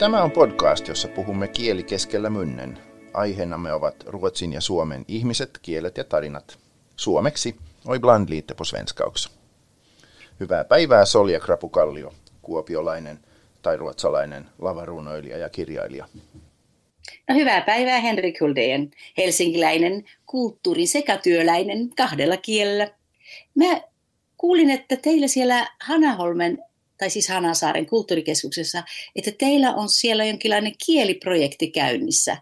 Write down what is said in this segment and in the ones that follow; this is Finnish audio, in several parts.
Tämä on podcast, jossa puhumme kieli keskellä mynnen. Aiheenamme ovat Ruotsin ja Suomen ihmiset, kielet ja tarinat. Suomeksi oi bland lite på svenska också. Hyvää päivää Solja Krapukallio, kuopiolainen tai ruotsalainen lavarunoilija ja kirjailija. No hyvää päivää Henrik Huldeen, helsinkiläinen kulttuurin sekatyöläinen kahdella kielellä. Mä kuulin, että teillä siellä Hanaholmen tai siis Hanasaaren kulttuurikeskuksessa, että teillä on siellä jonkinlainen kieliprojekti käynnissä.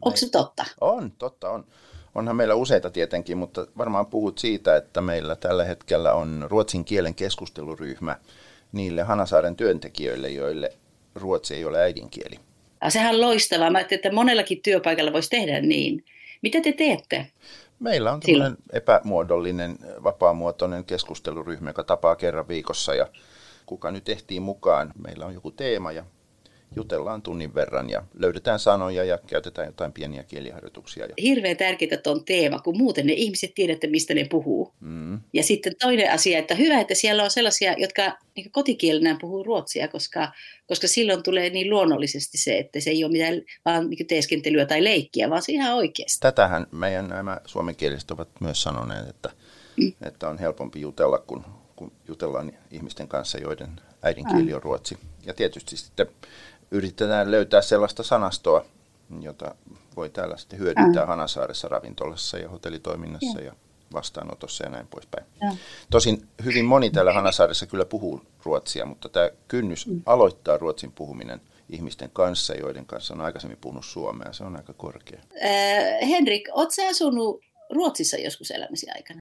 Onko se totta? On, totta on. Onhan meillä useita tietenkin, mutta varmaan puhut siitä, että meillä tällä hetkellä on ruotsin kielen keskusteluryhmä niille Hanasaaren työntekijöille, joille ruotsi ei ole äidinkieli. Sehän on loistavaa. Mä että monellakin työpaikalla voisi tehdä niin. Mitä te teette? Meillä on tämmöinen epämuodollinen, vapaamuotoinen keskusteluryhmä, joka tapaa kerran viikossa ja kuka nyt ehtii mukaan. Meillä on joku teema ja jutellaan tunnin verran ja löydetään sanoja ja käytetään jotain pieniä kieliharjoituksia. Hirveän tärkeää että on teema, kun muuten ne ihmiset tiedätte, mistä ne puhuu. Mm. Ja sitten toinen asia, että hyvä, että siellä on sellaisia, jotka niin kotikielenään puhuu ruotsia, koska, koska silloin tulee niin luonnollisesti se, että se ei ole mitään vaan niin teeskentelyä tai leikkiä, vaan se ihan oikeasti. Tätähän meidän nämä suomenkieliset ovat myös sanoneet, että, mm. että on helpompi jutella, kun kun jutellaan ihmisten kanssa, joiden äidinkieli on ruotsi. Ja tietysti sitten yritetään löytää sellaista sanastoa, jota voi täällä sitten hyödyntää Hanasaaressa ravintolassa ja hotellitoiminnassa ja vastaanotossa ja näin poispäin. Ja. Tosin hyvin moni täällä Hanasaaressa kyllä puhuu ruotsia, mutta tämä kynnys mm. aloittaa ruotsin puhuminen ihmisten kanssa, joiden kanssa on aikaisemmin puhunut suomea, se on aika korkea. Äh, Henrik, oletko asunut Ruotsissa joskus elämäsi aikana?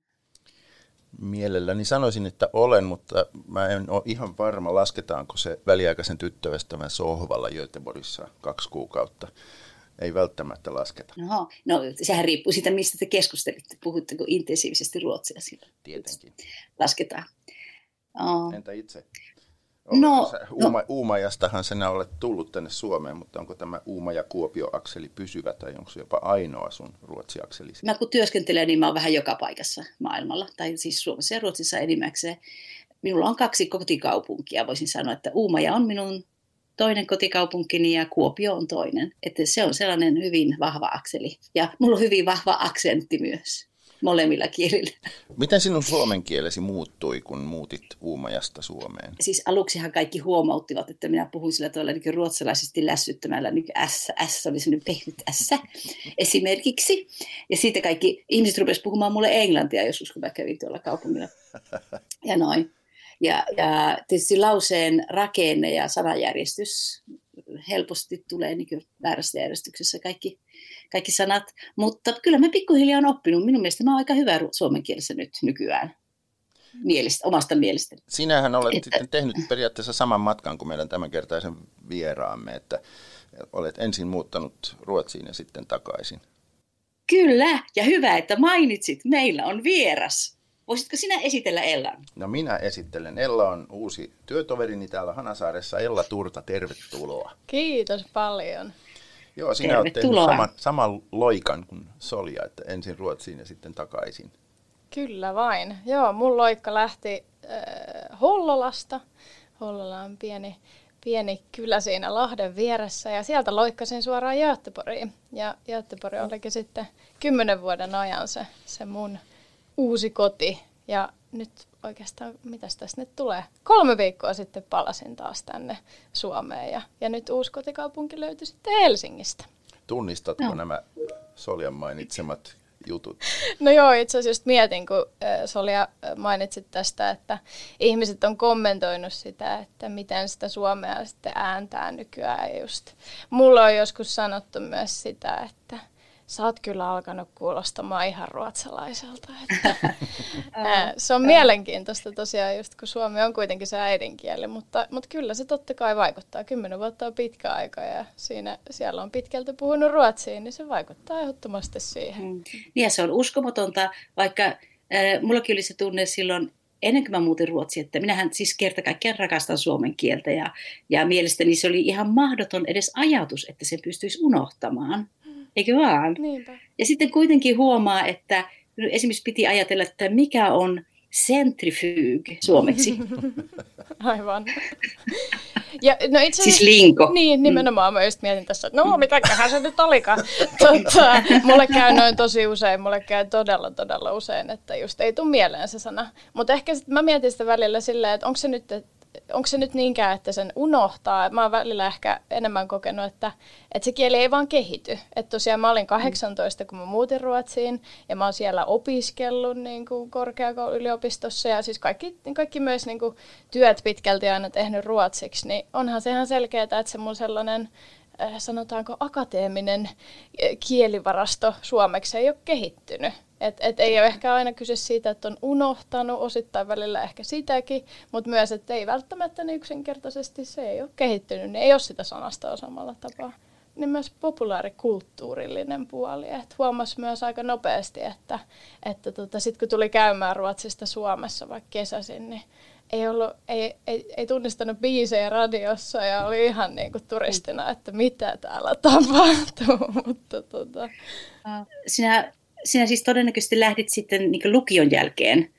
Mielelläni sanoisin, että olen, mutta mä en ole ihan varma, lasketaanko se väliaikaisen tyttöystävän sohvalla Göteborgissa kaksi kuukautta. Ei välttämättä lasketa. Oho. No, sehän riippuu siitä, mistä te keskustelitte. Puhutteko intensiivisesti ruotsia silloin? Tietenkin. Lasketaan. Oh. Entä itse? No, Uuma, no. Uumajastahan sinä olet tullut tänne Suomeen, mutta onko tämä Uuma ja Kuopio-akseli pysyvä tai onko se jopa ainoa sun Ruotsi-akseli? Mä kun työskentelen, niin mä oon vähän joka paikassa maailmalla, tai siis Suomessa ja Ruotsissa enimmäkseen. Minulla on kaksi kotikaupunkia, voisin sanoa, että Uumaja on minun toinen kotikaupunkini ja Kuopio on toinen. Että se on sellainen hyvin vahva akseli. Ja mulla on hyvin vahva aksentti myös molemmilla kielillä. Miten sinun suomen kielesi muuttui, kun muutit Uumajasta Suomeen? Siis aluksihan kaikki huomauttivat, että minä puhuin sillä tavalla niin ruotsalaisesti lässyttämällä niin S, S oli semmoinen pehmyt S esimerkiksi. Ja siitä kaikki ihmiset rupesivat puhumaan mulle englantia joskus, kun mä kävin tuolla kaupungilla. Ja noin. Ja, ja tietysti lauseen rakenne ja sanajärjestys helposti tulee niin väärässä järjestyksessä kaikki kaikki sanat. Mutta kyllä mä pikkuhiljaa olen oppinut. Minun mielestä mä oon aika hyvä suomen kielessä nyt nykyään. Mielestä, omasta mielestäni. Sinähän olet että, sitten tehnyt periaatteessa saman matkan kuin meidän tämänkertaisen vieraamme, että olet ensin muuttanut Ruotsiin ja sitten takaisin. Kyllä, ja hyvä, että mainitsit. Meillä on vieras. Voisitko sinä esitellä Ellan? No minä esittelen. Ella on uusi työtoverini täällä Hanasaaressa. Ella Turta, tervetuloa. Kiitos paljon. Joo, sinä olet tehnyt saman, saman loikan kuin Solja, että ensin Ruotsiin ja sitten takaisin. Kyllä vain. Joo, mun loikka lähti äh, Hollolasta. Hollola on pieni, pieni kylä siinä Lahden vieressä ja sieltä loikkasin suoraan Göteborgiin. Ja Göteborg olikin sitten kymmenen vuoden ajan se, se mun uusi koti. Ja nyt oikeastaan, mitä tässä nyt tulee? Kolme viikkoa sitten palasin taas tänne Suomeen ja, ja nyt uusi kotikaupunki löytyi sitten Helsingistä. Tunnistatko no. nämä Soljan mainitsemat jutut? No joo, itse asiassa just mietin, kun Solja mainitsit tästä, että ihmiset on kommentoinut sitä, että miten sitä suomea sitten ääntää nykyään. Ja just mulla on joskus sanottu myös sitä, että sä oot kyllä alkanut kuulostamaan ihan ruotsalaiselta. Että, se on mielenkiintoista tosiaan, just kun suomi on kuitenkin se äidinkieli, mutta, mutta kyllä se totta kai vaikuttaa. Kymmenen vuotta on pitkä aika ja siinä, siellä on pitkälti puhunut ruotsiin, niin se vaikuttaa ehdottomasti siihen. Mm. Niin ja se on uskomatonta, vaikka äh, mullakin oli se tunne silloin ennen kuin mä muutin Ruotsiin, että minähän siis kerta kaikkiaan rakastan suomen kieltä ja, ja mielestäni se oli ihan mahdoton edes ajatus, että se pystyisi unohtamaan. Eikö vaan? Niinpä. Ja sitten kuitenkin huomaa, että esimerkiksi piti ajatella, että mikä on centrifug suomeksi. Aivan. Ja, no itse siis linko. Niin, nimenomaan mä just mietin tässä, että no mitäköhän se nyt olikaan. Tota, mulle käy noin tosi usein, mulle käy todella todella usein, että just ei tule mieleen se sana. Mutta ehkä sit mä mietin sitä välillä silleen, että onko se nyt, onko se nyt niinkään, että sen unohtaa. Mä oon välillä ehkä enemmän kokenut, että, että se kieli ei vaan kehity. Että tosiaan mä olin 18, kun mä muutin Ruotsiin, ja mä oon siellä opiskellut niin kuin korkeakouluyliopistossa, ja siis kaikki, kaikki myös niin kuin työt pitkälti aina tehnyt ruotsiksi, niin onhan se ihan selkeää, että se mun sellainen sanotaanko akateeminen äh, kielivarasto suomeksi ei ole kehittynyt. Et, et ei ole ehkä aina kyse siitä, että on unohtanut, osittain välillä ehkä sitäkin, mutta myös, että ei välttämättä niin yksinkertaisesti se ei ole kehittynyt, niin ei ole sitä sanasta samalla tapaa. Niin myös populaarikulttuurillinen puoli, että huomasi myös aika nopeasti, että, että tota, sitten kun tuli käymään Ruotsista Suomessa vaikka kesäsin, niin ei, ollut, ei, ei, ei tunnistanut biisejä radiossa ja oli ihan niin kuin turistina, että mitä täällä tapahtuu. Mutta, tota. Sinä sinä siis todennäköisesti lähdit sitten niin lukion jälkeen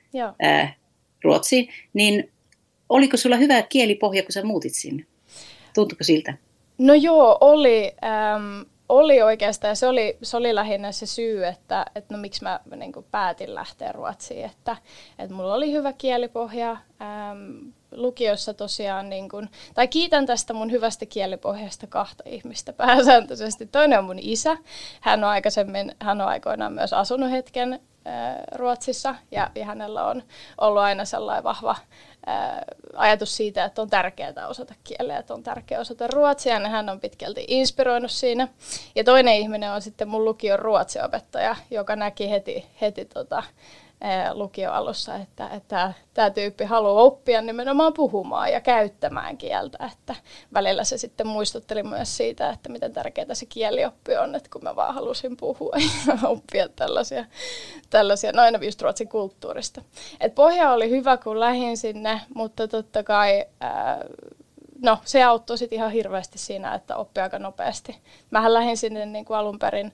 Ää, Ruotsiin, niin oliko sulla hyvä kielipohja, kun sä muutit sinne? Tuntuiko siltä? No joo, oli. Ähm, oli oikeastaan, se oli, se oli lähinnä se syy, että, että no miksi mä niin päätin lähteä Ruotsiin, että, että mulla oli hyvä kielipohja, ähm, lukiossa tosiaan, niin kun, tai kiitän tästä mun hyvästä kielipohjasta kahta ihmistä pääsääntöisesti. Toinen on mun isä. Hän on aikaisemmin, hän on aikoinaan myös asunut hetken Ruotsissa ja, ja hänellä on ollut aina sellainen vahva ajatus siitä, että on tärkeää osata kieleä, että on tärkeää osata ruotsia, ja hän on pitkälti inspiroinut siinä. Ja toinen ihminen on sitten mun lukion ruotsiopettaja, joka näki heti, heti tota, lukioalussa, että, että tämä tyyppi haluaa oppia nimenomaan puhumaan ja käyttämään kieltä. Että välillä se sitten muistutteli myös siitä, että miten tärkeää se kielioppi on, että kun mä vaan halusin puhua ja oppia tällaisia, tällaisia no aina just ruotsin kulttuurista. Et pohja oli hyvä, kun lähdin sinne, mutta totta kai ää, no, se auttoi sitten ihan hirveästi siinä, että oppi aika nopeasti. Mähän lähdin sinne niin kuin alun perin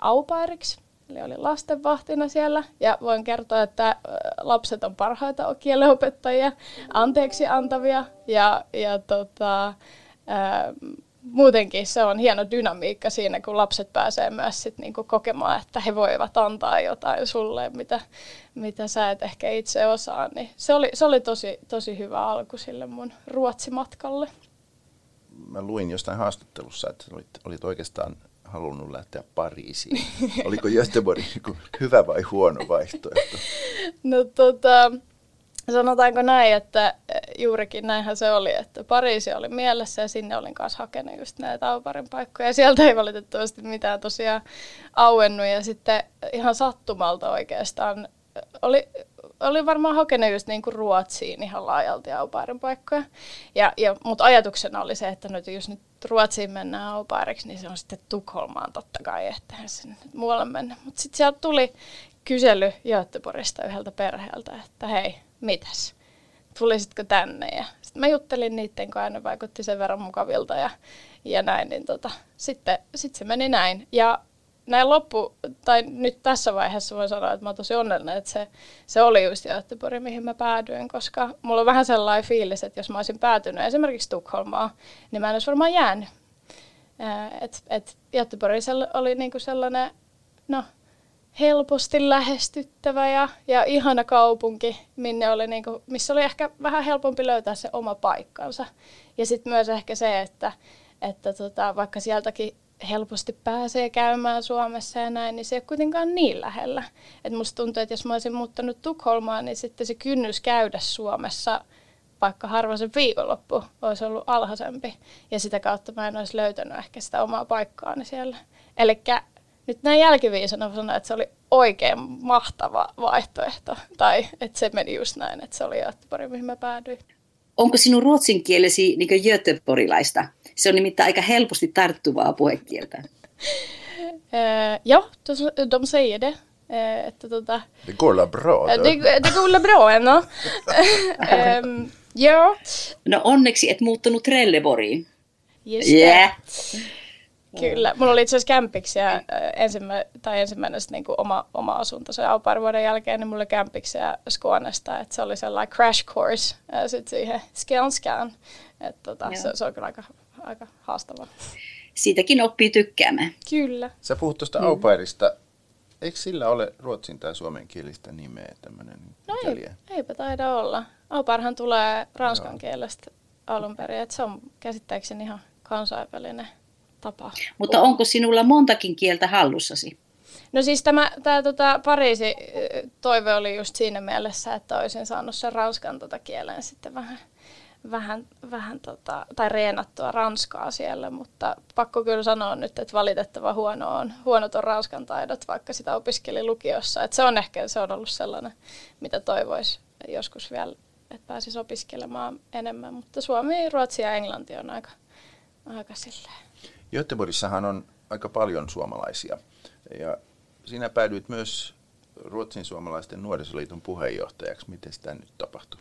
aupairiksi, Eli olin lastenvahtina siellä ja voin kertoa, että lapset on parhaita kielenopettajia, anteeksi antavia ja, ja tota, ää, muutenkin se on hieno dynamiikka siinä, kun lapset pääsee myös sit niinku kokemaan, että he voivat antaa jotain sulle, mitä, mitä sä et ehkä itse osaa. Niin se oli, se oli tosi, tosi hyvä alku sille mun ruotsimatkalle. Mä luin jostain haastattelussa, että olit, olit oikeastaan halunnut lähteä Pariisiin? Oliko Göteborg niin hyvä vai huono vaihtoehto? No tota, sanotaanko näin, että juurikin näinhän se oli, että Pariisi oli mielessä ja sinne olin kanssa hakenut just näitä auparin paikkoja. Ja sieltä ei valitettavasti mitään tosiaan auennut ja sitten ihan sattumalta oikeastaan oli, oli varmaan hakenut just niin kuin Ruotsiin ihan laajalti aupairin paikkoja. Ja, ja, mutta ajatuksena oli se, että nyt jos nyt Ruotsiin mennään aupairiksi, niin se on sitten Tukholmaan totta kai, että se nyt muualle mennä. Mutta sitten sieltä tuli kysely Göteborgista yhdeltä perheeltä, että hei, mitäs? Tulisitko tänne? Ja sitten mä juttelin niiden kanssa, ne vaikutti sen verran mukavilta ja, ja näin, niin tota, sitten sit se meni näin. Ja näin loppu, tai nyt tässä vaiheessa voin sanoa, että mä oon tosi onnellinen, että se, se oli just Göteborg, mihin mä päädyin, koska mulla on vähän sellainen fiilis, että jos mä olisin päätynyt esimerkiksi Tukholmaan, niin mä en olisi varmaan jäänyt. Et, et oli niinku sellainen, no, helposti lähestyttävä ja, ja ihana kaupunki, minne oli niinku, missä oli ehkä vähän helpompi löytää se oma paikkansa. Ja sitten myös ehkä se, että, että tota, vaikka sieltäkin helposti pääsee käymään Suomessa ja näin, niin se ei ole kuitenkaan niin lähellä. Et musta tuntuu, että jos mä olisin muuttanut Tukholmaan, niin sitten se kynnys käydä Suomessa vaikka harva se viikonloppu olisi ollut alhaisempi. Ja sitä kautta mä en olisi löytänyt ehkä sitä omaa paikkaani siellä. Eli nyt näin jälkiviisana sanoa, että se oli oikein mahtava vaihtoehto. Tai että se meni just näin, että se oli Göteborg, mihin mä päädyin. Onko sinun ruotsin kielesi niin göteborgilaista? Se on nimittäin aika helposti tarttuvaa puhekieltä. Uh, ja, de säger det. Uh, että tota, det går bra. Uh, det, det går bra ändå. um, ja. No onneksi et muuttanut Trelleborgiin. Just yeah. Kyllä. Mulla oli itse asiassa kämpiksiä ensimmä, tai ensimmäinen niin kuin oma, oma asunto se au vuoden jälkeen, niin mulla oli kämpiksiä Skånesta, että se oli sellainen crash course sitten siihen Skanskään. Että tota, se, se on kyllä aika, aika haastavaa. Siitäkin oppii tykkäämään. Kyllä. Sä puhut tuosta mm. au pairista. Eikö sillä ole ruotsin tai suomenkielistä nimeä tämmöinen No ei, eipä taida olla. Auparhan tulee ranskan Joo. kielestä alun perin, että se on käsittääkseni ihan kansainvälinen tapa. Mutta onko sinulla montakin kieltä hallussasi? No siis tämä, tämä tota, Pariisi toive oli just siinä mielessä, että olisin saanut sen ranskan tota kielen sitten vähän, vähän, vähän tota, tai reenattua ranskaa siellä, mutta pakko kyllä sanoa nyt, että valitettava huono on, huonot on ranskan taidot, vaikka sitä opiskeli lukiossa. Että se on ehkä se on ollut sellainen, mitä toivoisi joskus vielä, että pääsisi opiskelemaan enemmän, mutta suomi, ruotsi ja englanti on aika, aika silleen Göteborgissahan on aika paljon suomalaisia ja sinä päädyit myös Ruotsin suomalaisten nuorisoliiton puheenjohtajaksi. Miten sitä nyt tapahtui?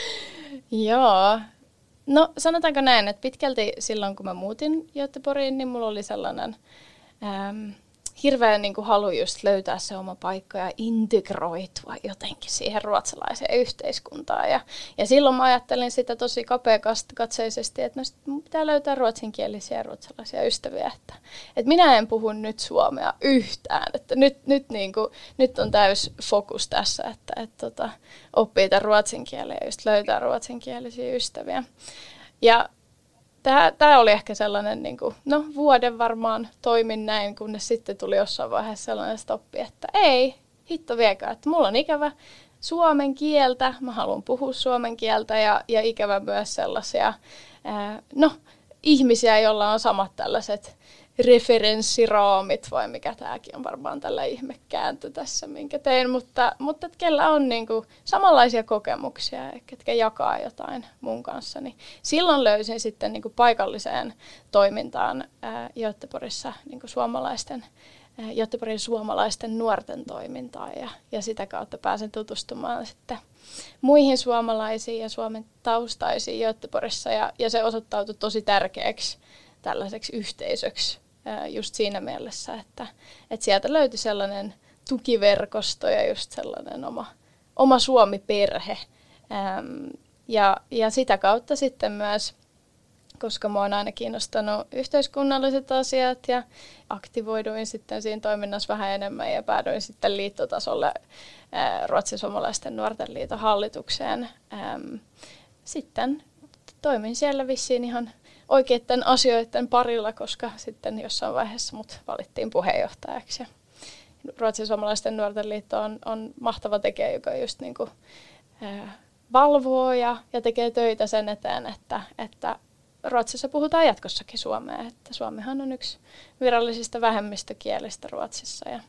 Joo. No sanotaanko näin, että pitkälti silloin kun mä muutin Göteborgiin, niin mulla oli sellainen... Ähm, hirveä niin kuin halu just löytää se oma paikka ja integroitua jotenkin siihen ruotsalaiseen yhteiskuntaan. Ja, ja silloin mä ajattelin sitä tosi kapeakatseisesti, että no sit mun pitää löytää ruotsinkielisiä ja ruotsalaisia ystäviä. Että, että minä en puhu nyt suomea yhtään, että nyt, nyt, niin kuin, nyt on täys fokus tässä, että, että että oppii tämän ja just löytää ruotsinkielisiä ystäviä. Ja tämä, tämä oli ehkä sellainen, niin kuin, no vuoden varmaan toimin näin, kunnes sitten tuli jossain vaiheessa sellainen stoppi, että ei, hitto viekää, että mulla on ikävä suomen kieltä, mä haluan puhua suomen kieltä ja, ja ikävä myös sellaisia, ää, no, ihmisiä, joilla on samat tällaiset referenssiraamit vai mikä tämäkin on varmaan tällä ihmekääntö tässä, minkä tein, mutta, mutta että kellä on kuin samanlaisia kokemuksia ketkä jakaa jotain mun kanssa, niin silloin löysin sitten niin kuin paikalliseen toimintaan ää, Göteborgissa niin suomalaisten Göteborgin suomalaisten nuorten toimintaa ja, ja sitä kautta pääsen tutustumaan sitten muihin suomalaisiin ja Suomen taustaisiin Göteborgissa. Ja, ja se osoittautui tosi tärkeäksi tällaiseksi yhteisöksi just siinä mielessä, että, että sieltä löytyi sellainen tukiverkosto ja just sellainen oma, oma Suomi-perhe. Ja, ja sitä kautta sitten myös, koska minua on aina kiinnostanut yhteiskunnalliset asiat ja aktivoiduin sitten siinä toiminnassa vähän enemmän ja päädyin sitten liittotasolle Ruotsin suomalaisten nuorten liiton hallitukseen. Sitten toimin siellä vissiin ihan oikeiden asioiden parilla, koska sitten jossain vaiheessa mut valittiin puheenjohtajaksi. Ruotsin suomalaisten nuorten liitto on, on mahtava tekijä, joka just niin kuin, ää, valvoo ja, ja tekee töitä sen eteen, että, että Ruotsissa puhutaan jatkossakin suomea. Että suomihan on yksi virallisista vähemmistökielistä Ruotsissa ja,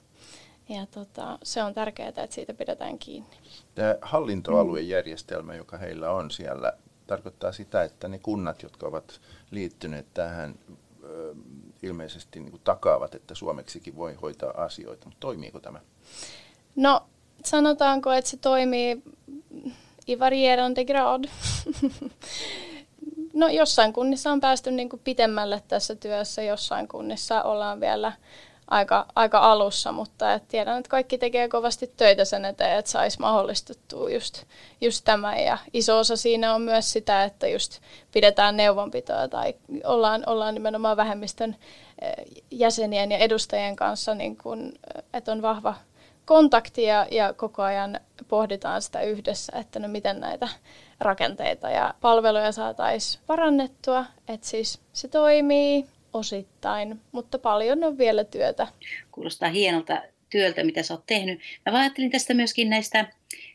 ja tota, se on tärkeää, että siitä pidetään kiinni. Tämä hallintoaluejärjestelmä, joka heillä on siellä, tarkoittaa sitä, että ne kunnat, jotka ovat liittyneet tähän, ilmeisesti niin kuin takaavat, että suomeksikin voi hoitaa asioita, mutta toimiiko tämä? No sanotaanko, että se toimii i varierande grad. no jossain kunnissa on päästy niin kuin pitemmälle tässä työssä, jossain kunnissa ollaan vielä aika, aika alussa, mutta et tiedän, että kaikki tekee kovasti töitä sen eteen, että saisi mahdollistettua just, just tämä. Ja iso osa siinä on myös sitä, että just pidetään neuvonpitoa tai ollaan, ollaan nimenomaan vähemmistön eh, jäsenien ja edustajien kanssa, niin kun, että on vahva kontakti ja, ja koko ajan pohditaan sitä yhdessä, että no miten näitä rakenteita ja palveluja saataisiin parannettua, että siis se toimii, osittain, mutta paljon on vielä työtä. Kuulostaa hienolta työltä, mitä sä oot tehnyt. Mä ajattelin tästä myöskin näistä,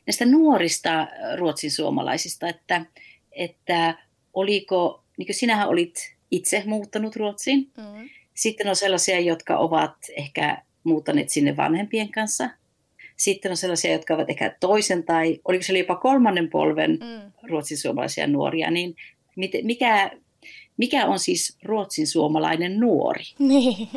näistä nuorista ruotsin suomalaisista, että, että oliko, niin kuin sinähän olit itse muuttanut Ruotsiin. Mm. Sitten on sellaisia, jotka ovat ehkä muuttaneet sinne vanhempien kanssa. Sitten on sellaisia, jotka ovat ehkä toisen tai oliko se jopa kolmannen polven mm. ruotsin suomalaisia nuoria. Niin mikä, mikä on siis ruotsin suomalainen nuori? Niin,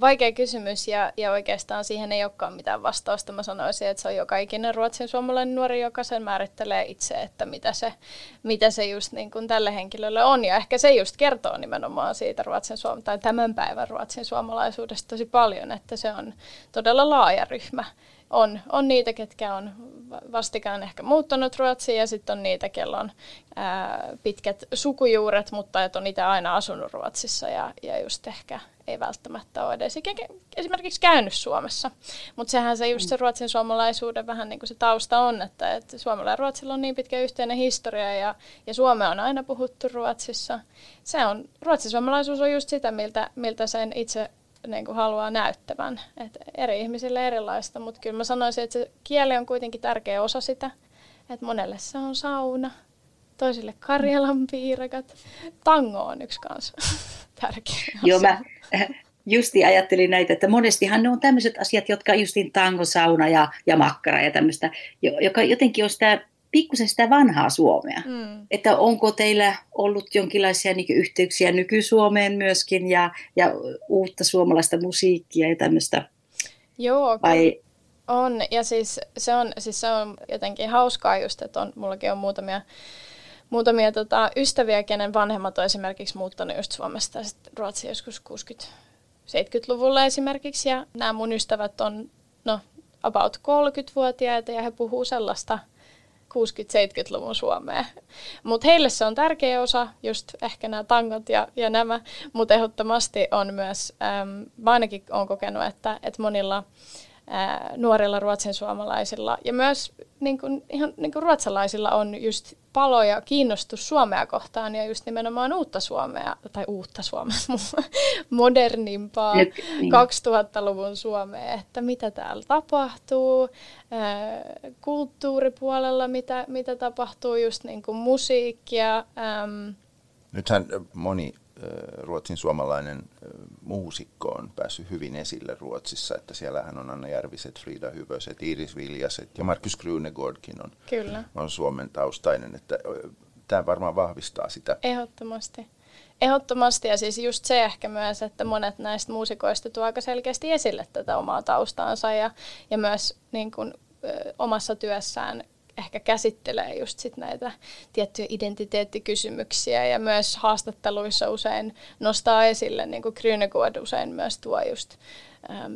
vaikea kysymys ja, ja oikeastaan siihen ei olekaan mitään vastausta. Mä sanoisin, että se on joka ikinen ruotsin suomalainen nuori, joka sen määrittelee itse, että mitä se, mitä se just niin kuin tälle henkilölle on. Ja ehkä se just kertoo nimenomaan siitä ruotsin suom- tai tämän päivän ruotsin suomalaisuudesta tosi paljon, että se on todella laaja ryhmä on, on niitä, ketkä on vastikään ehkä muuttanut Ruotsiin ja sitten on niitä, kello on ää, pitkät sukujuuret, mutta että on itse aina asunut Ruotsissa ja, ja just ehkä ei välttämättä ole edes esimerkiksi käynyt Suomessa. Mutta sehän se just se ruotsin suomalaisuuden vähän niin kuin se tausta on, että, että Suomella ja Ruotsilla on niin pitkä yhteinen historia ja, ja Suomea on aina puhuttu Ruotsissa. Se on, ruotsin suomalaisuus on just sitä, miltä, miltä sen itse niin kuin haluaa näyttävän. Et eri ihmisille erilaista, mutta kyllä mä sanoisin, että se kieli on kuitenkin tärkeä osa sitä. Että monelle se on sauna, toisille Karjalan piirakat. Tango on yksi kanssa tärkeä asia. Joo, mä justi ajattelin näitä, että monestihan ne on tämmöiset asiat, jotka justin tango, sauna ja, ja makkara ja tämmöistä, joka jotenkin on sitä pikkusen sitä vanhaa Suomea. Mm. Että onko teillä ollut jonkinlaisia niin yhteyksiä nyky-Suomeen myöskin ja, ja uutta suomalaista musiikkia ja tämmöistä? Joo, Vai... on. Ja siis se on, siis se on jotenkin hauskaa just, että on, mullakin on muutamia muutamia tota, ystäviä, kenen vanhemmat on esimerkiksi muuttanut just Suomesta ja Ruotsia joskus 60-70-luvulla esimerkiksi. Ja nämä mun ystävät on no, about 30-vuotiaita ja he puhuu sellaista 60-70-luvun Suomea. Mutta heille se on tärkeä osa, just ehkä nämä tangot ja, ja nämä, mutta ehdottomasti on myös, ähm, ainakin olen kokenut, että, että monilla ää, nuorilla ruotsin suomalaisilla ja myös niin kuin, ihan niin kuin ruotsalaisilla on just palo ja kiinnostus Suomea kohtaan ja just nimenomaan uutta Suomea, tai uutta Suomea, modernimpaa Nyt, niin. 2000-luvun Suomea, että mitä täällä tapahtuu, kulttuuripuolella, mitä, mitä tapahtuu, just niin kuin musiikkia. Nythän moni ruotsin suomalainen muusikko on päässyt hyvin esille Ruotsissa, että siellähän on Anna Järviset, Frida Hyvöset, Iris Viljaset ja Markus Grunegårdkin on, Kyllä. on Suomen taustainen, että tämä varmaan vahvistaa sitä. Ehdottomasti. Ehdottomasti ja siis just se ehkä myös, että monet näistä muusikoista tuo aika selkeästi esille tätä omaa taustaansa ja, ja myös niin kuin, ö, omassa työssään ehkä käsittelee just sit näitä tiettyjä identiteettikysymyksiä ja myös haastatteluissa usein nostaa esille, niin kuin Grünegård usein myös tuo just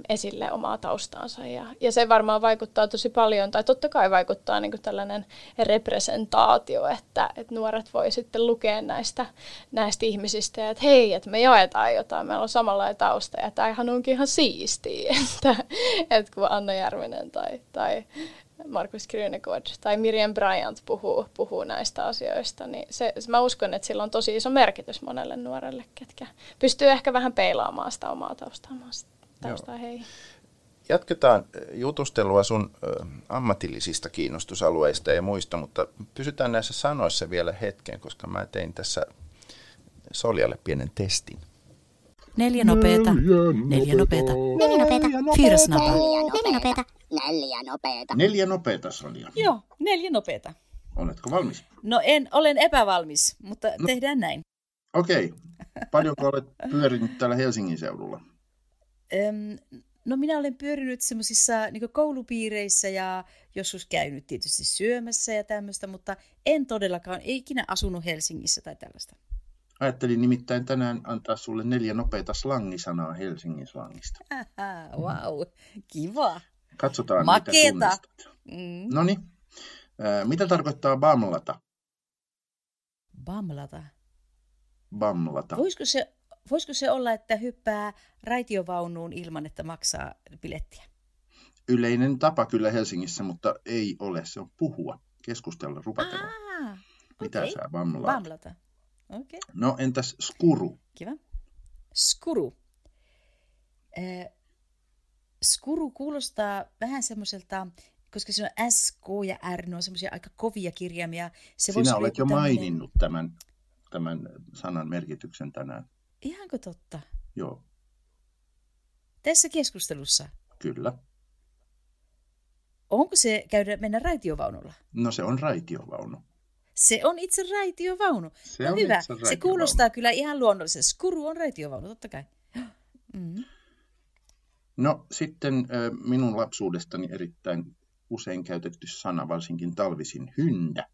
esille omaa taustaansa. Ja, ja se varmaan vaikuttaa tosi paljon, tai totta kai vaikuttaa niin kuin tällainen representaatio, että, että nuoret voi sitten lukea näistä, näistä ihmisistä, että hei, että me jaetaan jotain, meillä on samanlainen tausta, ja tämähän onkin ihan siistiä, että, että kun Anna Järvinen tai, tai Markus Grünegård tai Miriam Bryant puhuu, puhuu näistä asioista, niin se, mä uskon, että sillä on tosi iso merkitys monelle nuorelle, ketkä pystyy ehkä vähän peilaamaan sitä omaa taustaa, taustaa heihin. Jatketaan jutustelua sun ammatillisista kiinnostusalueista ja muista, mutta pysytään näissä sanoissa vielä hetken, koska mä tein tässä Soljalle pienen testin. Neljä nopeeta. Neljä nopeeta. Neljä nopeeta. Fyra snabba. Neljä nopeeta. Neljä nopeeta. Neljä nopeeta, Sonja. Joo, neljä nopeeta. Oletko valmis? No en, olen epävalmis, mutta no. tehdään näin. Okei. Okay. Paljonko olet pyörinyt täällä Helsingin seudulla? Öm, no minä olen pyörinyt semmoisissa niin koulupiireissä ja joskus käynyt tietysti syömässä ja tämmöistä, mutta en todellakaan ei ikinä asunut Helsingissä tai tällaista. Ajattelin nimittäin tänään antaa sulle neljä nopeita slangisanaa Helsingin slangista. wow, kiva. Katsotaan, Maketa. mitä tunnistat. Mm. No niin. Mitä tarkoittaa bamlata? Bamlata? Bamlata. Voisiko se, voisiko se olla, että hyppää raitiovaunuun ilman, että maksaa bilettiä? Yleinen tapa kyllä Helsingissä, mutta ei ole. Se on puhua, keskustella, rupatella. Mitä okay. sä bamlata? Okay. No entäs skuru? Kiva. Skuru. Äh, skuru kuulostaa vähän semmoiselta, koska se on S, K ja R, ne on semmoisia aika kovia kirjaimia. Se Sinä olet jo tämmöinen... maininnut tämän, tämän sanan merkityksen tänään. Ihanko totta? Joo. Tässä keskustelussa? Kyllä. Onko se käydä mennä raitiovaunulla? No se on raitiovaunu. Se on itse raitiovaunu. Se no on hyvä. itse Se raitiovaunu. kuulostaa kyllä ihan luonnollisesti. Skuru on raitiovaunu, totta kai. Mm. No sitten minun lapsuudestani erittäin usein käytetty sana, varsinkin talvisin, hyndä.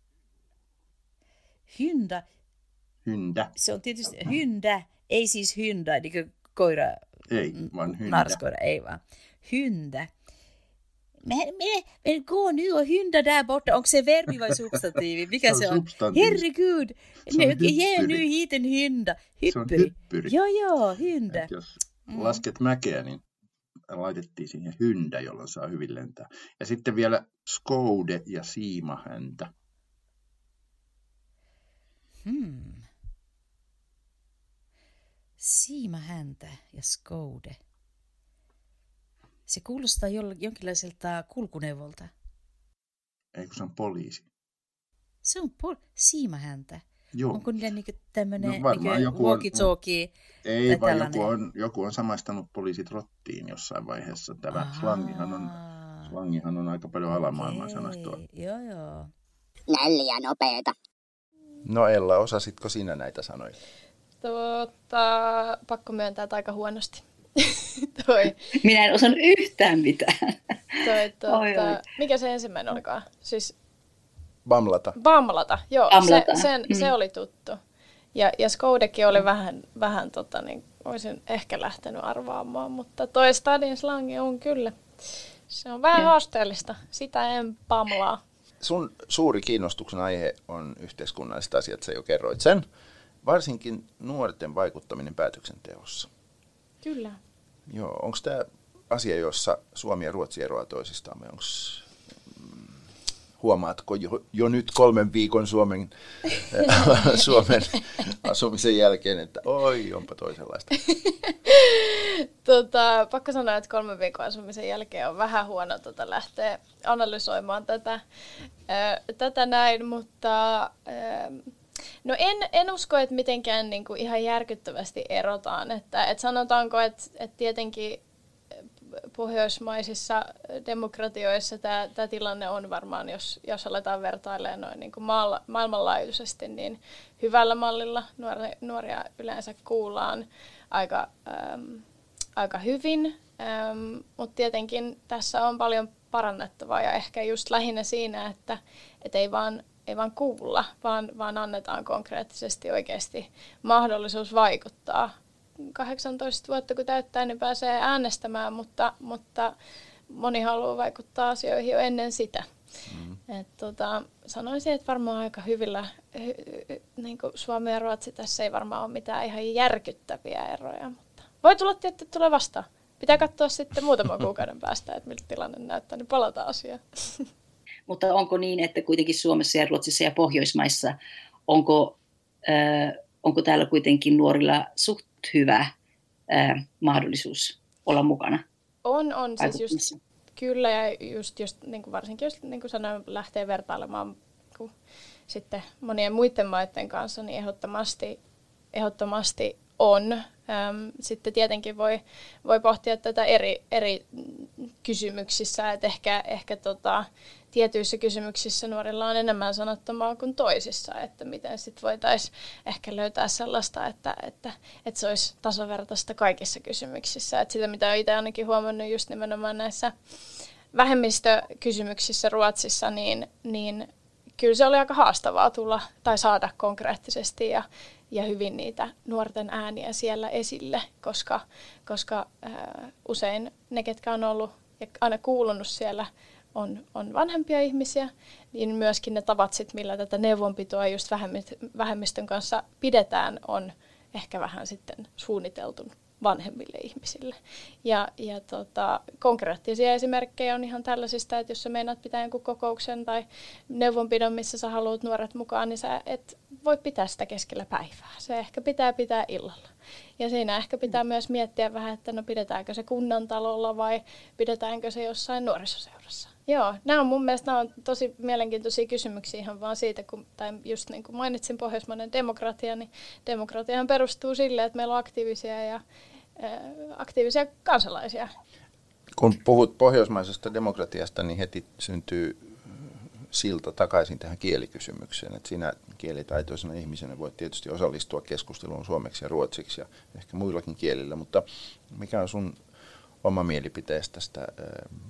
Hyndä. Hyndä. Se on tietysti hyndä. Ei siis hyndä, niin kuin koira, Ei, vaan hyndä. narskoira, ei vaan. Hyndä. Men, men, men gå nu och hynda där borta. Onko se verbi Se se on on? substantiivi. Herregud. Ne, Ge nu hit en hynda. Hyppyri. hyppyri. Joo, joo, hyndä. Et jos lasket mäkeä, niin laitettiin siihen hyndä, jolloin saa hyvin lentää. Ja sitten vielä skoude ja siimahäntä. Hmm. Siimahäntä ja skoude. Se kuulostaa joll- jonkinlaiselta kulkuneuvolta. Ei kun se on poliisi. Se on pol- siimahäntä. Joo. Onko niillä niinku tämmönen No varmaan niinku joku on- walkie-talkie? Ei, vaan joku on, joku on samaistanut poliisit rottiin jossain vaiheessa. Tämä Ahaa. slangihan on, slangihan on aika paljon alamaailman sanastoa. Joo, joo. Neljä nopeeta. No Ella, osasitko sinä näitä sanoja? Tota, pakko myöntää, että aika huonosti. toi, Minä en osannut yhtään mitään. toi, tota, Oi, oi. mikä se ensimmäinen olikaan? Siis Bamlata. Bamlata, joo, Bamlata, Se, sen, mm. se oli tuttu. Ja, ja Skoudekin oli vähän, vähän tota, niin, olisin ehkä lähtenyt arvaamaan, mutta toi stadin slangi on kyllä, se on vähän haasteellista. Sitä en pamlaa. Sun suuri kiinnostuksen aihe on yhteiskunnalliset asiat, sä jo kerroit sen. Varsinkin nuorten vaikuttaminen päätöksenteossa. Kyllä. Joo, onko tämä asia, jossa Suomi ja Ruotsi eroaa toisistaan? Onko huomaatko jo, jo nyt kolmen viikon Suomen, Suomen asumisen jälkeen, että oi, onpa toisenlaista. Tota, pakko sanoa, että kolmen viikon asumisen jälkeen on vähän huono tota, lähteä analysoimaan tätä, ää, tätä näin, mutta ää, no en, en usko, että mitenkään niin kuin ihan järkyttävästi erotaan. Että, että sanotaanko, että, että tietenkin pohjoismaisissa demokratioissa tämä, tilanne on varmaan, jos, jos aletaan vertailemaan noin niin kuin maalla, maailmanlaajuisesti, niin hyvällä mallilla nuoria, nuoria yleensä kuullaan aika, äm, aika hyvin, äm, mutta tietenkin tässä on paljon parannettavaa ja ehkä just lähinnä siinä, että et ei vaan ei vaan kuulla, vaan, vaan annetaan konkreettisesti oikeasti mahdollisuus vaikuttaa 18 vuotta kun täyttää, niin pääsee äänestämään, mutta, mutta moni haluaa vaikuttaa asioihin jo ennen sitä. Mm. Et, tota, sanoisin, että varmaan aika hyvillä, hy, hy, niin kuin Suomi ja Ruotsi tässä ei varmaan ole mitään ihan järkyttäviä eroja, mutta voi tulla tietty tulee vastaan. Pitää katsoa sitten muutaman kuukauden päästä, että miltä tilanne näyttää, niin palataan asiaan. Mutta onko niin, että kuitenkin Suomessa ja Ruotsissa ja Pohjoismaissa, onko, äh, onko täällä kuitenkin nuorilla suht hyvä äh, mahdollisuus olla mukana? On, on siis just kyllä ja just, just niin kuin varsinkin jos niin kuin sanoin, lähtee vertailemaan kun sitten monien muiden maiden kanssa, niin ehdottomasti, ehdottomasti on. Sitten tietenkin voi, voi pohtia tätä eri, eri kysymyksissä, että ehkä, ehkä tota, tietyissä kysymyksissä nuorilla on enemmän sanottomaa kuin toisissa, että miten sitten voitaisiin ehkä löytää sellaista, että, että, että se olisi tasavertaista kaikissa kysymyksissä. Että sitä, mitä olen itse ainakin huomannut just nimenomaan näissä vähemmistökysymyksissä Ruotsissa, niin, niin kyllä se oli aika haastavaa tulla tai saada konkreettisesti ja, ja hyvin niitä nuorten ääniä siellä esille, koska, koska ää, usein ne, ketkä on ollut ja aina kuulunut siellä, on, on vanhempia ihmisiä, niin myöskin ne tavat, sit, millä tätä neuvonpitoa just vähemmistön kanssa pidetään, on ehkä vähän sitten suunniteltu vanhemmille ihmisille. Ja, ja tota, konkreettisia esimerkkejä on ihan tällaisista, että jos sä meinaat pitää jonkun kokouksen tai neuvonpidon, missä sä haluat nuoret mukaan, niin sä et voi pitää sitä keskellä päivää. Se ehkä pitää pitää illalla. Ja siinä ehkä pitää myös miettiä vähän, että no pidetäänkö se kunnan talolla vai pidetäänkö se jossain nuorisoseurassa. Joo, nämä on mun mielestä nämä on tosi mielenkiintoisia kysymyksiä ihan vaan siitä, kun, tai just niin kuin mainitsin pohjoismainen demokratia, niin demokratiahan perustuu sille, että meillä on aktiivisia ja ää, aktiivisia kansalaisia. Kun puhut pohjoismaisesta demokratiasta, niin heti syntyy silta takaisin tähän kielikysymykseen. Että sinä kielitaitoisena ihmisenä voit tietysti osallistua keskusteluun suomeksi ja ruotsiksi ja ehkä muillakin kielillä, mutta mikä on sun oma mielipiteesi tästä äh,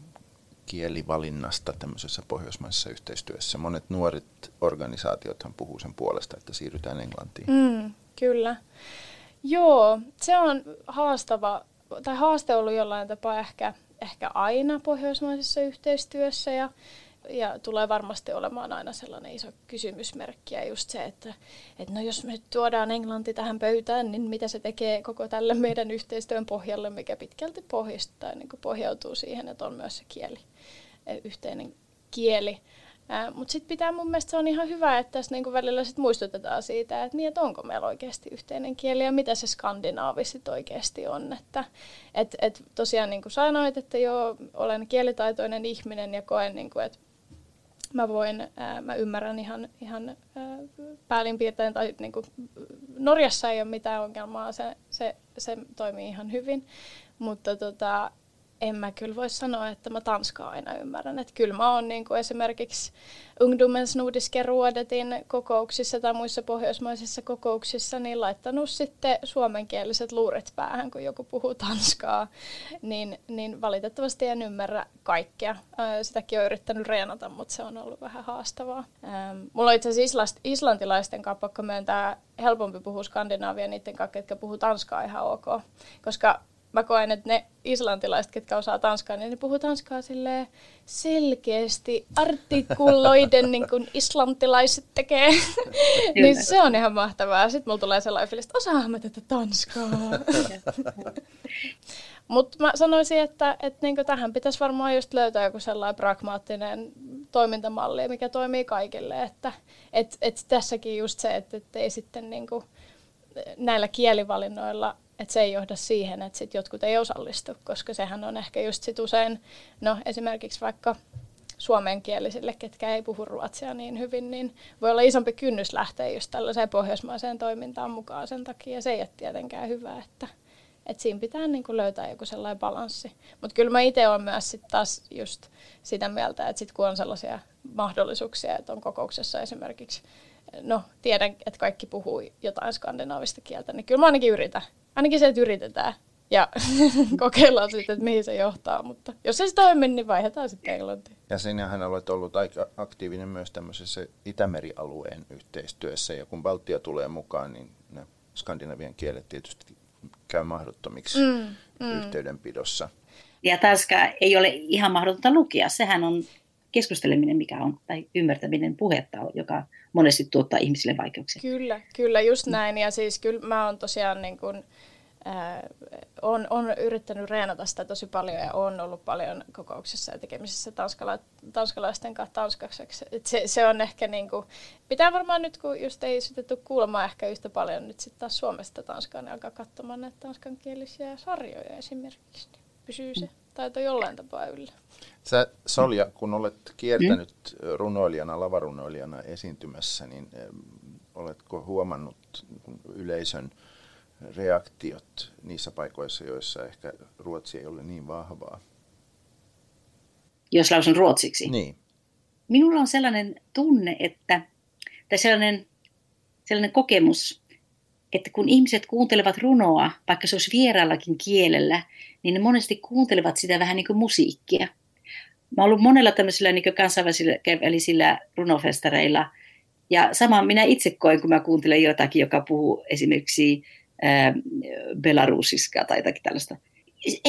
kielivalinnasta tämmöisessä pohjoismaisessa yhteistyössä? Monet nuoret organisaatiothan puhuu sen puolesta, että siirrytään Englantiin. Mm, kyllä. Joo, se on haastava, tai haaste ollut jollain tapaa ehkä, ehkä aina pohjoismaisessa yhteistyössä ja, ja tulee varmasti olemaan aina sellainen iso kysymysmerkki ja just se, että, että no jos me nyt tuodaan Englanti tähän pöytään, niin mitä se tekee koko tälle meidän yhteistyön pohjalle, mikä pitkälti pohjistaa, niin pohjautuu siihen, että on myös se kieli, yhteinen kieli. Mutta sitten pitää mun mielestä se on ihan hyvä, että tässä niinku välillä sit muistutetaan siitä, että, niin, että onko meillä oikeasti yhteinen kieli ja mitä se skandinaavi sit oikeasti on. Että et, et tosiaan niin kuin sanoit, että joo, olen kielitaitoinen ihminen ja koen, niin kuin, että mä voin, ää, mä ymmärrän ihan, ihan ää, päällinpiirtein, tai niin kuin, Norjassa ei ole mitään ongelmaa, se, se, se toimii ihan hyvin, mutta tota, en mä kyllä voi sanoa, että mä Tanskaa aina ymmärrän. Että kyllä mä oon niin kuin esimerkiksi Ungdomens Nordiske Rådetin kokouksissa tai muissa pohjoismaisissa kokouksissa niin laittanut sitten suomenkieliset luuret päähän, kun joku puhuu Tanskaa. Niin, niin valitettavasti en ymmärrä kaikkea. Sitäkin on yrittänyt reenata, mutta se on ollut vähän haastavaa. Mulla on itse asiassa islantilaisten kanssa pakko myöntää helpompi puhua skandinaavia niiden kanssa, jotka puhuu Tanskaa ihan ok. Koska mä koen, että ne islantilaiset, ketkä osaa tanskaa, niin ne puhuu tanskaa silleen selkeästi artikuloiden, niin kuin islantilaiset tekee. niin se on ihan mahtavaa. Sitten mulla tulee sellainen fiilis, että osaahan mä tätä tanskaa. Mutta mä sanoisin, että, että niin tähän pitäisi varmaan just löytää joku sellainen pragmaattinen toimintamalli, mikä toimii kaikille. Että et, et tässäkin just se, että, että ei sitten niin kuin näillä kielivalinnoilla että se ei johda siihen, että sit jotkut ei osallistu, koska sehän on ehkä just sit usein, no esimerkiksi vaikka suomenkielisille, ketkä ei puhu ruotsia niin hyvin, niin voi olla isompi kynnys lähteä just tällaiseen pohjoismaiseen toimintaan mukaan sen takia, se ei ole tietenkään hyvä, että, että siinä pitää niin kuin löytää joku sellainen balanssi. Mutta kyllä mä itse olen myös sit taas just sitä mieltä, että sit kun on sellaisia mahdollisuuksia, että on kokouksessa esimerkiksi, no tiedän, että kaikki puhuu jotain skandinaavista kieltä, niin kyllä mä ainakin yritän ainakin se, että yritetään ja kokeillaan sitten, että mihin se johtaa, mutta jos se toimi, niin vaihdetaan sitten englantiin. Ja sinähän olet ollut aika aktiivinen myös tämmöisessä Itämeri-alueen yhteistyössä, ja kun Baltia tulee mukaan, niin ne skandinavian kielet tietysti käy mahdottomiksi mm, mm. yhteydenpidossa. Ja Tanska ei ole ihan mahdotonta lukea, sehän on keskusteleminen, mikä on, tai ymmärtäminen puhetta, joka monesti tuottaa ihmisille vaikeuksia. Kyllä, kyllä, just näin. Ja siis kyllä mä oon tosiaan niin kuin, on, on yrittänyt reenata sitä tosi paljon ja on ollut paljon kokouksissa ja tekemisissä tanskala, tanskalaisten kanssa tanskaksi. se, se on ehkä niin kuin, pitää varmaan nyt, kun just ei sytetty kuulemaan ehkä yhtä paljon nyt sitten taas Suomesta Tanskaan, niin alkaa katsomaan näitä tanskankielisiä sarjoja esimerkiksi, niin pysyy se taito jollain tapaa yllä. Sä Solja, kun olet kiertänyt runoilijana, lavarunoilijana esiintymässä, niin oletko huomannut yleisön reaktiot niissä paikoissa, joissa ehkä ruotsi ei ole niin vahvaa? Jos lausun ruotsiksi? Niin. Minulla on sellainen tunne, että, tai sellainen, sellainen kokemus, että kun ihmiset kuuntelevat runoa, vaikka se olisi vieraallakin kielellä, niin ne monesti kuuntelevat sitä vähän niin kuin musiikkia. Mä oon ollut monella tämmöisillä niin kansainvälisillä runofestareilla, ja sama minä itse koen, kun mä kuuntelen jotakin, joka puhuu esimerkiksi Belarusiskaa tai jotakin tällaista.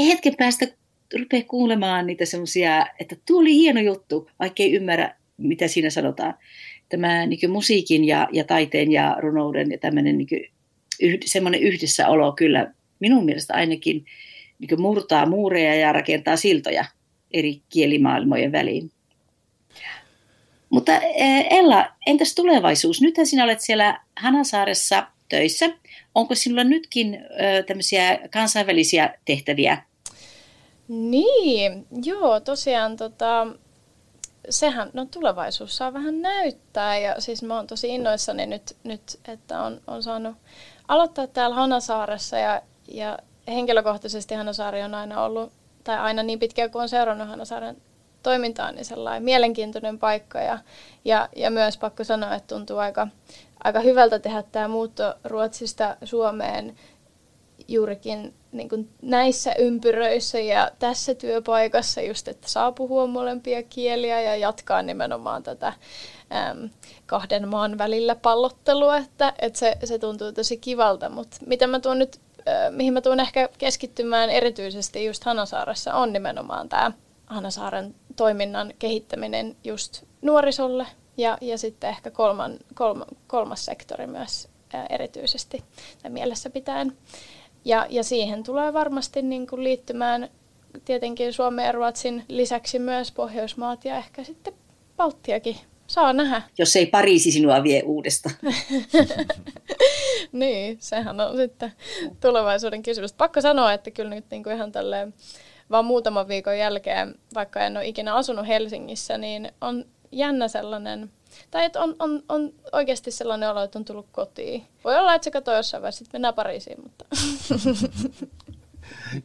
Hetken päästä rupeaa kuulemaan niitä semmoisia, että tuo oli hieno juttu, vaikka ei ymmärrä, mitä siinä sanotaan. Tämä niin musiikin ja, ja taiteen ja runouden ja tämmöinen niin semmoinen yhdessäolo kyllä minun mielestä ainakin niin murtaa muureja ja rakentaa siltoja eri kielimaailmojen väliin. Mutta Ella, entäs tulevaisuus? Nythän sinä olet siellä Hanasaaressa töissä. Onko sinulla nytkin ö, tämmöisiä kansainvälisiä tehtäviä? Niin, joo, tosiaan tota, sehän, no tulevaisuus saa vähän näyttää ja siis mä oon tosi innoissani nyt, nyt että on, on saanut aloittaa täällä Hanasaaressa ja, ja henkilökohtaisesti Hanasaari on aina ollut, tai aina niin pitkään kuin on seurannut Hanasaaren toimintaan niin sellainen mielenkiintoinen paikka ja, ja, ja myös pakko sanoa, että tuntuu aika, aika hyvältä tehdä tämä muutto Ruotsista Suomeen juurikin niin kuin näissä ympyröissä ja tässä työpaikassa just, että saa puhua molempia kieliä ja jatkaa nimenomaan tätä äm, kahden maan välillä pallottelua, että, että se, se tuntuu tosi kivalta, mutta mitä mä tuon nyt, äh, mihin mä tuon ehkä keskittymään erityisesti just Hanasaaressa on nimenomaan tämä Hanasaaren toiminnan kehittäminen just nuorisolle ja, ja sitten ehkä kolman, kolma, kolmas sektori myös erityisesti tai mielessä pitäen. Ja, ja siihen tulee varmasti niin kuin liittymään tietenkin Suomen ja Ruotsin lisäksi myös Pohjoismaat ja ehkä sitten Baltiakin. Saa nähdä. Jos ei Pariisi sinua vie uudesta. niin, sehän on sitten tulevaisuuden kysymys. Pakko sanoa, että kyllä nyt niin kuin ihan tälleen vaan muutaman viikon jälkeen, vaikka en ole ikinä asunut Helsingissä, niin on jännä sellainen, tai että on, on, on oikeasti sellainen olo, että on tullut kotiin. Voi olla, että se katoo jossain vaiheessa, sitten mennään Pariisiin, mutta...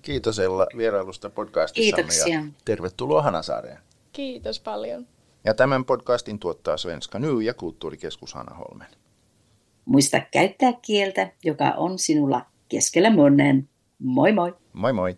Kiitos Ella vierailusta podcastissa Kiitoksia. ja tervetuloa Hanasaareen. Kiitos paljon. Ja tämän podcastin tuottaa Svenska Ny ja kulttuurikeskus Hanaholmen. Muista käyttää kieltä, joka on sinulla keskellä monen. Moi moi! Moi moi!